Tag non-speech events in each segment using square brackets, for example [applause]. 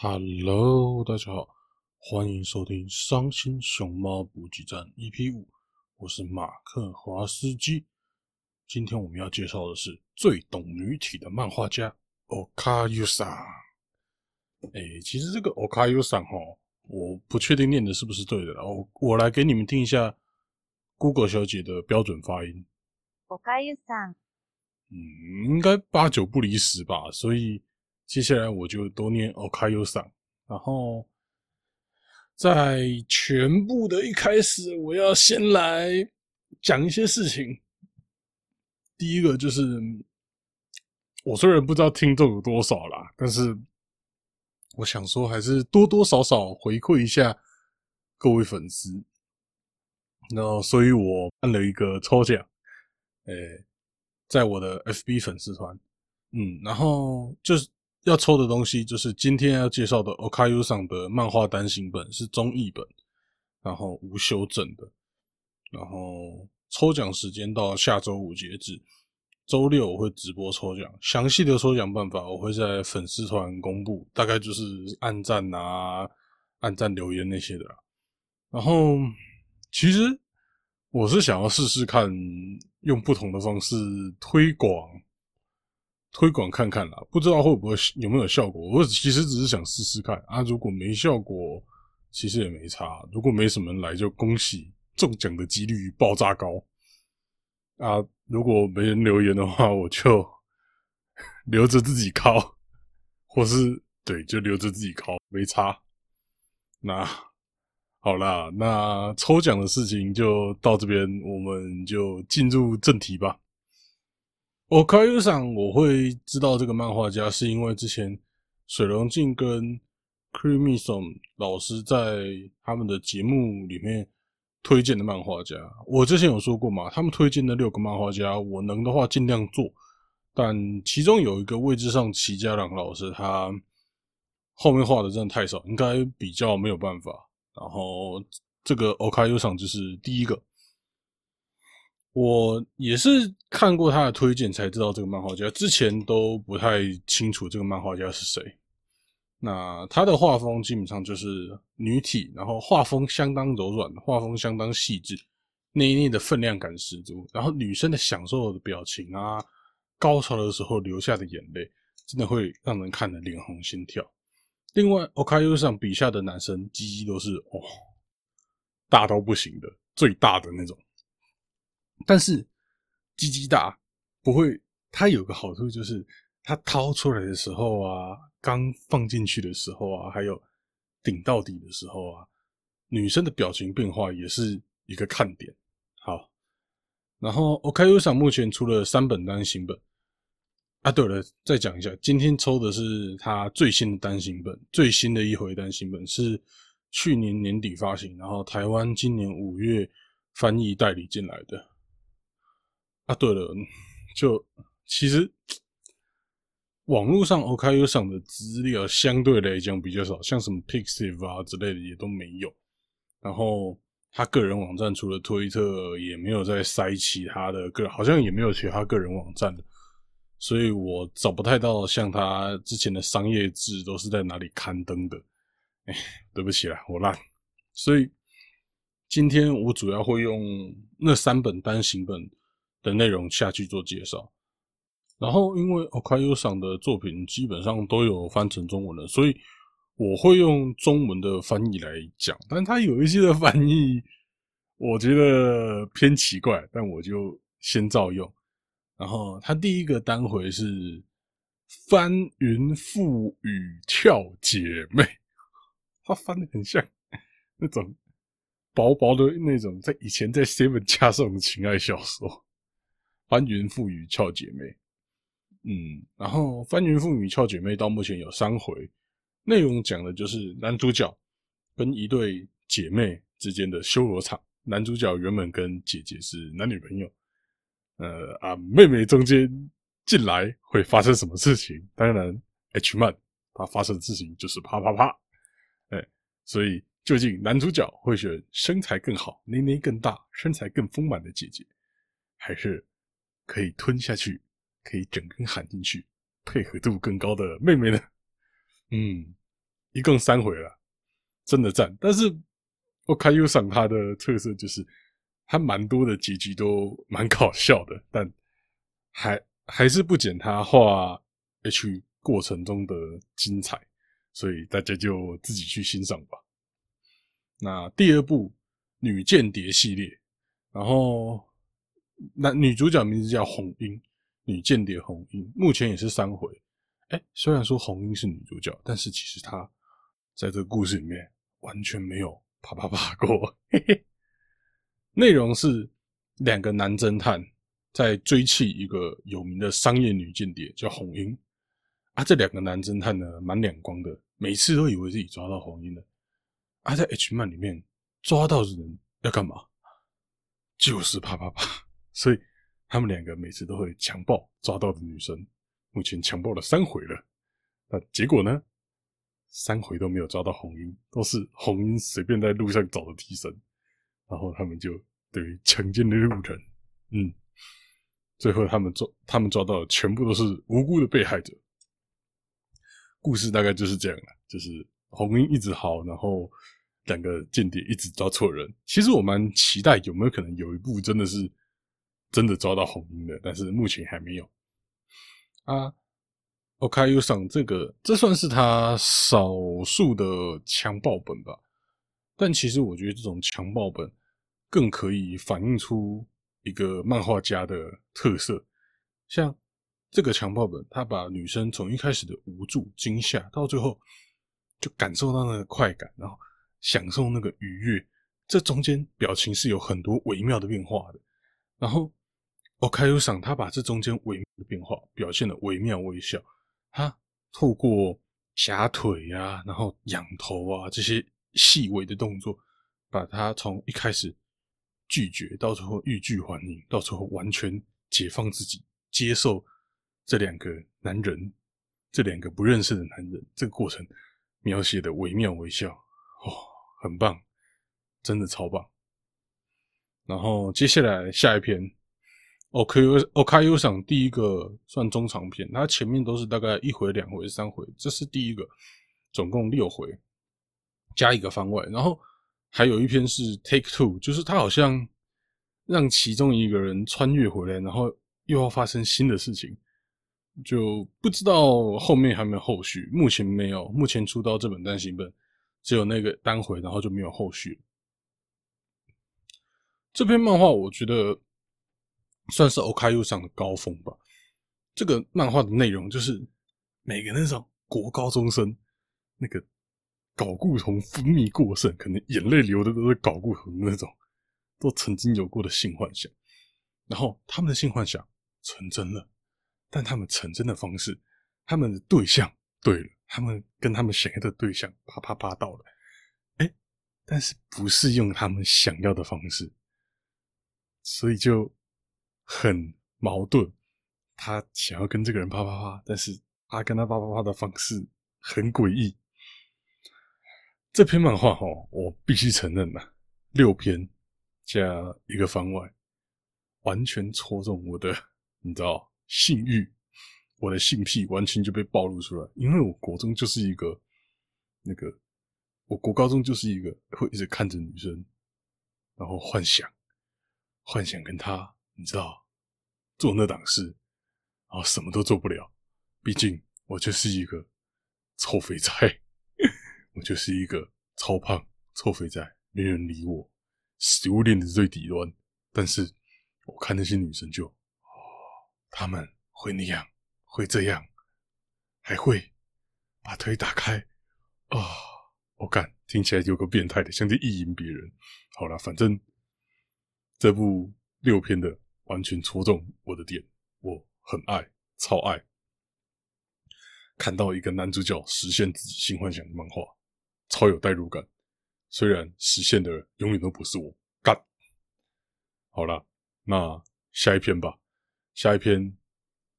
Hello，大家好，欢迎收听《伤心熊猫补给站》EP 五，我是马克华斯基。今天我们要介绍的是最懂女体的漫画家 Okayusa。哎，其实这个 Okayusa 哈，我不确定念的是不是对的，我我来给你们听一下 Google 小姐的标准发音。Okayusa，嗯，应该八九不离十吧，所以。接下来我就多念 Okayu 桑，然后在全部的一开始，我要先来讲一些事情。第一个就是，我虽然不知道听众有多少啦，但是我想说，还是多多少少回馈一下各位粉丝。然后，所以我办了一个抽奖，诶，在我的 FB 粉丝团，嗯，然后就是。要抽的东西就是今天要介绍的 Okayu 上的漫画单行本，是中译本，然后无修正的。然后抽奖时间到下周五截止，周六我会直播抽奖，详细的抽奖办法我会在粉丝团公布，大概就是按赞啊、按赞留言那些的。然后其实我是想要试试看，用不同的方式推广。推广看看啦，不知道会不会有没有效果。我其实只是想试试看啊，如果没效果，其实也没差。如果没什么人来，就恭喜中奖的几率爆炸高啊！如果没人留言的话，[laughs] 我就 [laughs] 留着自己考，或是对，就留着自己考，没差。那好啦，那抽奖的事情就到这边，我们就进入正题吧。我开始上我会知道这个漫画家，是因为之前水龙镜跟 Creamison 老师在他们的节目里面推荐的漫画家。我之前有说过嘛，他们推荐的六个漫画家，我能的话尽量做。但其中有一个位置上齐家朗老师，他后面画的真的太少，应该比较没有办法。然后这个 OKU 上就是第一个。我也是看过他的推荐才知道这个漫画家，之前都不太清楚这个漫画家是谁。那他的画风基本上就是女体，然后画风相当柔软，画风相当细致，内内的分量感十足。然后女生的享受的表情啊，高潮的时候流下的眼泪，真的会让人看得脸红心跳。另外，OKU 上笔下的男生鸡鸡都是哦，大到不行的，最大的那种。但是，鸡鸡大不会，它有个好处就是，它掏出来的时候啊，刚放进去的时候啊，还有顶到底的时候啊，女生的表情变化也是一个看点。好，然后 OKU 上目前出了三本单行本啊。对了，再讲一下，今天抽的是它最新的单行本，最新的一回单行本是去年年底发行，然后台湾今年五月翻译代理进来的。啊，对了，就其实网络上 OKU 上的资料相对来讲比较少，像什么 Pixiv 啊之类的也都没有。然后他个人网站除了推特，也没有再塞其他的个，好像也没有其他个人网站的，所以我找不太到像他之前的商业志都是在哪里刊登的。哎，对不起啦，我烂。所以今天我主要会用那三本单行本。的内容下去做介绍，然后因为 OKU 上的作品基本上都有翻成中文了，所以我会用中文的翻译来讲，但它有一些的翻译我觉得偏奇怪，但我就先照用。然后它第一个单回是翻云覆雨俏姐妹，它翻的很像那种薄薄的那种，在以前在 Seven 加上的情爱小说。翻云覆雨俏姐妹，嗯，然后翻云覆雨俏姐妹到目前有三回，内容讲的就是男主角跟一对姐妹之间的修罗场。男主角原本跟姐姐是男女朋友，呃啊，妹妹中间进来会发生什么事情？当然，H man 他发生的事情就是啪啪啪，哎，所以究竟男主角会选身材更好、内内更大、身材更丰满的姐姐，还是？可以吞下去，可以整根含进去，配合度更高的妹妹呢？嗯，一共三回了，真的赞。但是我看 U 赏他的特色就是，他蛮多的结局都蛮搞笑的，但还还是不减他画 H 过程中的精彩，所以大家就自己去欣赏吧。那第二部女间谍系列，然后男女主角名字叫红樱，女间谍红樱，目前也是三回。哎，虽然说红樱是女主角，但是其实她在这个故事里面完全没有啪啪啪过。嘿嘿，内容是两个男侦探在追缉一个有名的商业女间谍，叫红樱。啊，这两个男侦探呢，蛮两光的，每次都以为自己抓到红樱了。啊，在 H 漫里面抓到人要干嘛？就是啪啪啪，所以他们两个每次都会强暴抓到的女生。目前强暴了三回了，那结果呢？三回都没有抓到红英，都是红英随便在路上找的替身，然后他们就对强奸的路人，嗯，最后他们抓他们抓到的全部都是无辜的被害者。故事大概就是这样了，就是红英一直好，然后两个间谍一直抓错人。其实我蛮期待有没有可能有一部真的是真的抓到红的，但是目前还没有。啊，OKU 上这个，这算是他少数的强暴本吧。但其实我觉得这种强暴本更可以反映出一个漫画家的特色。像这个强暴本，他把女生从一开始的无助、惊吓，到最后就感受到那个快感，然后享受那个愉悦，这中间表情是有很多微妙的变化的。然后。我开有赏，他把这中间微妙的变化表现的惟妙惟肖。他透过夹腿啊，然后仰头啊这些细微的动作，把他从一开始拒绝，到最后欲拒还迎，到最后完全解放自己，接受这两个男人，这两个不认识的男人，这个过程描写的惟妙惟肖，哦，很棒，真的超棒。然后接下来下一篇。O.K.U. O.K.U. 上第一个算中长篇，它前面都是大概一回、两回、三回，这是第一个，总共六回，加一个番外。然后还有一篇是 Take Two，就是他好像让其中一个人穿越回来，然后又要发生新的事情，就不知道后面还没有后续。目前没有，目前出到这本单行本只有那个单回，然后就没有后续。这篇漫画我觉得。算是 OKU 上的高峰吧。这个漫画的内容就是每个那种国高中生那个睾固酮分泌过剩，可能眼泪流的都是睾固酮那种，都曾经有过的性幻想。然后他们的性幻想成真了，但他们成真的方式，他们的对象对了，他们跟他们想要的对象啪啪啪到了，哎，但是不是用他们想要的方式，所以就。很矛盾，他想要跟这个人啪啪啪，但是他跟他啪啪啪的方式很诡异。这篇漫画哈，我必须承认呐，六篇加一个番外，完全戳中我的，你知道，性欲，我的性癖完全就被暴露出来。因为我国中就是一个那个，我国高中就是一个会一直看着女生，然后幻想，幻想跟她。你知道，做那档事，然后什么都做不了。毕竟我就是一个臭肥仔，[laughs] 我就是一个超胖臭肥仔，没人理我，食物链的最底端。但是我看那些女生就，哦，她们会那样，会这样，还会把腿打开啊！我干，听起来有个变态的，像在意淫别人。好了，反正这部六篇的。完全戳中我的点，我很爱，超爱。看到一个男主角实现自己新幻想的漫画，超有代入感。虽然实现的永远都不是我，干。好了，那下一篇吧。下一篇，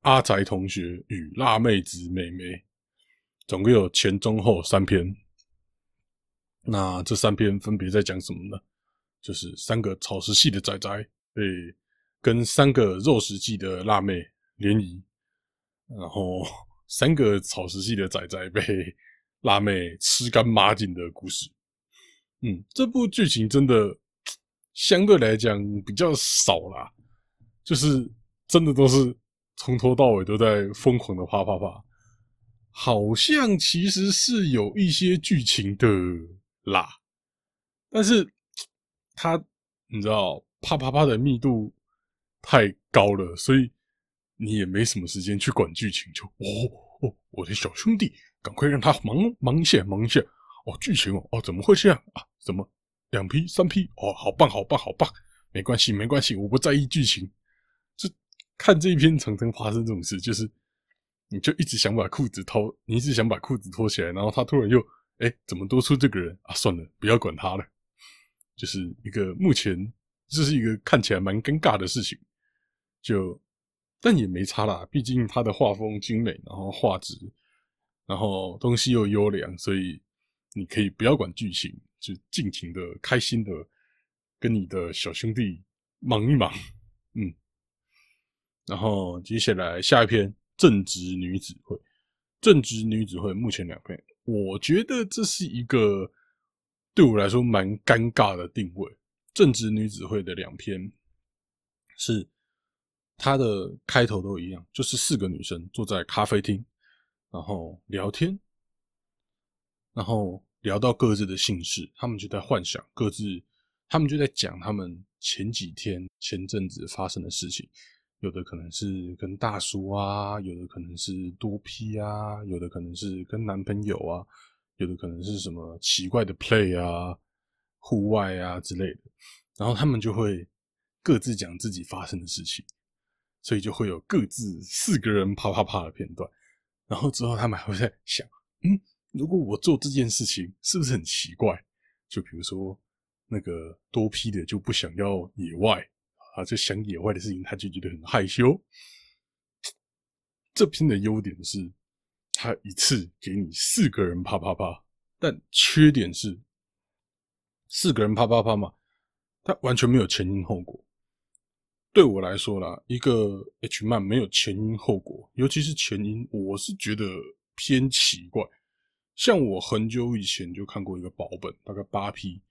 阿宅同学与辣妹子妹妹，总共有前中后三篇。那这三篇分别在讲什么呢？就是三个草食系的仔仔被。跟三个肉食系的辣妹联谊，然后 [laughs] 三个草食系的仔仔被辣妹吃干抹净的故事。嗯，这部剧情真的相对来讲比较少啦，就是真的都是从头到尾都在疯狂的啪啪啪，好像其实是有一些剧情的啦，但是它你知道啪啪啪的密度太高了，所以你也没什么时间去管剧情，就哦哦，我的小兄弟，赶快让他忙忙一下，忙一下。哦，剧情哦，哦，怎么会这样啊？怎么两批、三批？哦，好棒，好棒，好棒！没关系，没关系，我不在意剧情。就看这一篇常常发生这种事，就是你就一直想把裤子脱，你一直想把裤子脱起来，然后他突然又，哎，怎么多出这个人啊？算了，不要管他了。就是一个目前这是一个看起来蛮尴尬的事情，就但也没差啦，毕竟他的画风精美，然后画质，然后东西又优良，所以。你可以不要管剧情，就尽情的、开心的跟你的小兄弟忙一忙，嗯。然后接下来下一篇正直女子会，正直女子会目前两篇，我觉得这是一个对我来说蛮尴尬的定位。正直女子会的两篇是它的开头都一样，就是四个女生坐在咖啡厅，然后聊天。然后聊到各自的姓氏，他们就在幻想各自，他们就在讲他们前几天、前阵子发生的事情。有的可能是跟大叔啊，有的可能是多批啊，有的可能是跟男朋友啊，有的可能是什么奇怪的 play 啊、户外啊之类的。然后他们就会各自讲自己发生的事情，所以就会有各自四个人啪啪啪的片段。然后之后他们还会在想，嗯。如果我做这件事情，是不是很奇怪？就比如说，那个多批的就不想要野外啊，就想野外的事情，他就觉得很害羞。这篇的优点是，他一次给你四个人啪啪啪，但缺点是，四个人啪啪啪嘛，他完全没有前因后果。对我来说啦，一个 H 漫没有前因后果，尤其是前因，我是觉得偏奇怪。像我很久以前就看过一个保本，大概八 P，，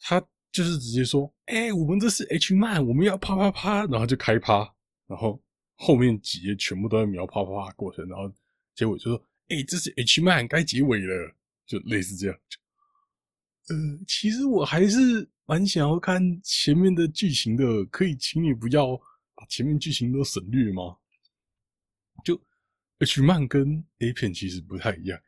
他就是直接说：“哎，我们这是 H 漫，我们要啪啪啪，然后就开趴，然后后面几页全部都在描啪啪啪过程，然后结尾就说：哎，这是 H 漫，该结尾了，就类似这样。呃，其实我还是蛮想要看前面的剧情的，可以请你不要把前面剧情都省略吗？就 H 漫跟 A 片其实不太一样。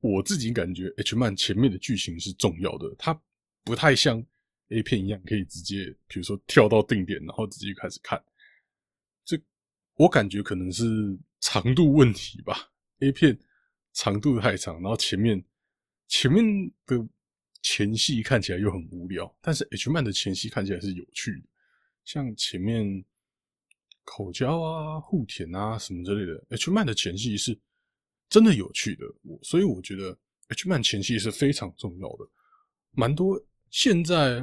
我自己感觉，H 漫前面的剧情是重要的，它不太像 A 片一样可以直接，比如说跳到定点，然后直接开始看。这我感觉可能是长度问题吧。A 片长度太长，然后前面前面的前戏看起来又很无聊，但是 H 漫的前戏看起来是有趣的，像前面口交啊、互舔啊什么之类的，H 漫的前戏是。真的有趣的，我所以我觉得 H 漫前戏是非常重要的，蛮多现在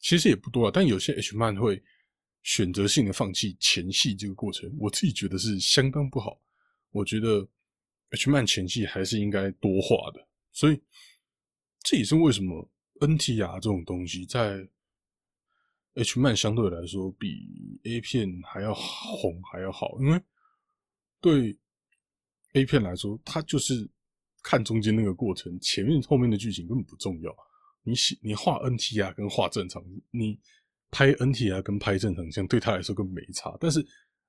其实也不多啊，但有些 H 漫会选择性的放弃前戏这个过程，我自己觉得是相当不好。我觉得 H 漫前戏还是应该多画的，所以这也是为什么 NTR 这种东西在 H 漫相对来说比 A 片还要红还要好，因为对。A 片来说，它就是看中间那个过程，前面后面的剧情根本不重要。你写你画 N T R，跟画正常，你拍 N T R，跟拍正常像，对他来说根本没差。但是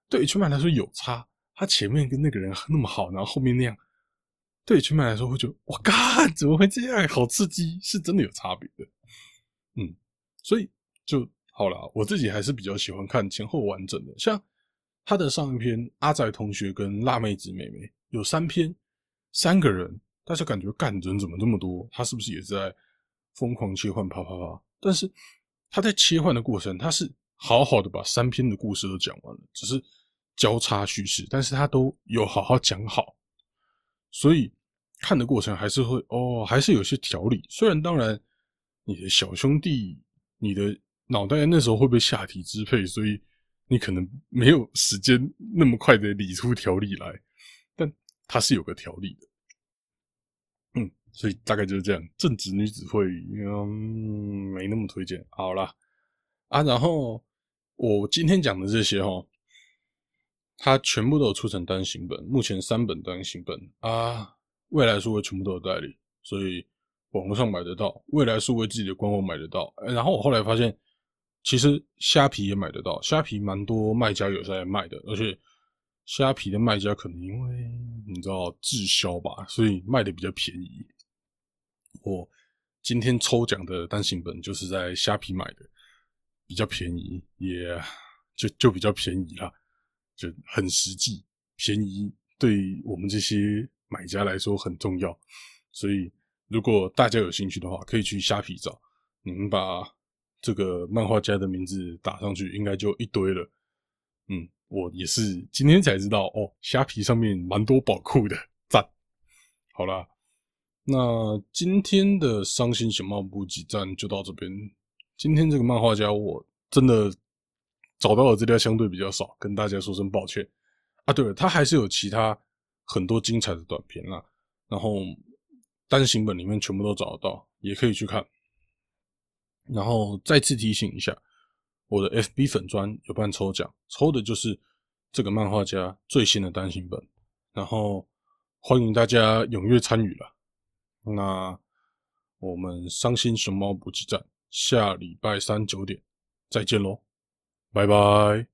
对 H 漫来说有差，他前面跟那个人那么好，然后后面那样，对全麦来说会觉得我靠，怎么会这样？好刺激，是真的有差别的。嗯，所以就好了。我自己还是比较喜欢看前后完整的，像他的上一篇阿仔同学跟辣妹子妹妹。有三篇，三个人，大家感觉干人怎么这么多？他是不是也在疯狂切换啪啪啪？但是他在切换的过程，他是好好的把三篇的故事都讲完了，只是交叉叙事，但是他都有好好讲好，所以看的过程还是会哦，还是有些条理。虽然当然，你的小兄弟，你的脑袋那时候会被下体支配，所以你可能没有时间那么快的理出条理来。但它是有个条例的，嗯所以大概就是这样。正直女子会，嗯，没那么推荐。好啦，啊，然后我今天讲的这些哈，它全部都有出成单行本，目前三本单行本啊，未来数位全部都有代理，所以网络上买得到。未来数位自己的官网买得到。然后我后来发现，其实虾皮也买得到，虾皮蛮多卖家有在卖的，而且。虾皮的卖家可能因为你知道滞销吧，所以卖的比较便宜。我今天抽奖的单行本就是在虾皮买的，比较便宜，也 [laughs] 就就比较便宜啦，就很实际，便宜对我们这些买家来说很重要。所以如果大家有兴趣的话，可以去虾皮找，你们把这个漫画家的名字打上去，应该就一堆了。嗯。我也是今天才知道哦，虾皮上面蛮多宝库的，赞。好啦，那今天的伤心熊猫补给站就到这边。今天这个漫画家我真的找到的资料相对比较少，跟大家说声抱歉啊。对了，他还是有其他很多精彩的短片啦，然后单行本里面全部都找得到，也可以去看。然后再次提醒一下。我的 FB 粉砖有办抽奖，抽的就是这个漫画家最新的单行本，然后欢迎大家踊跃参与了。那我们伤心熊猫补给站下礼拜三九点再见喽，拜拜。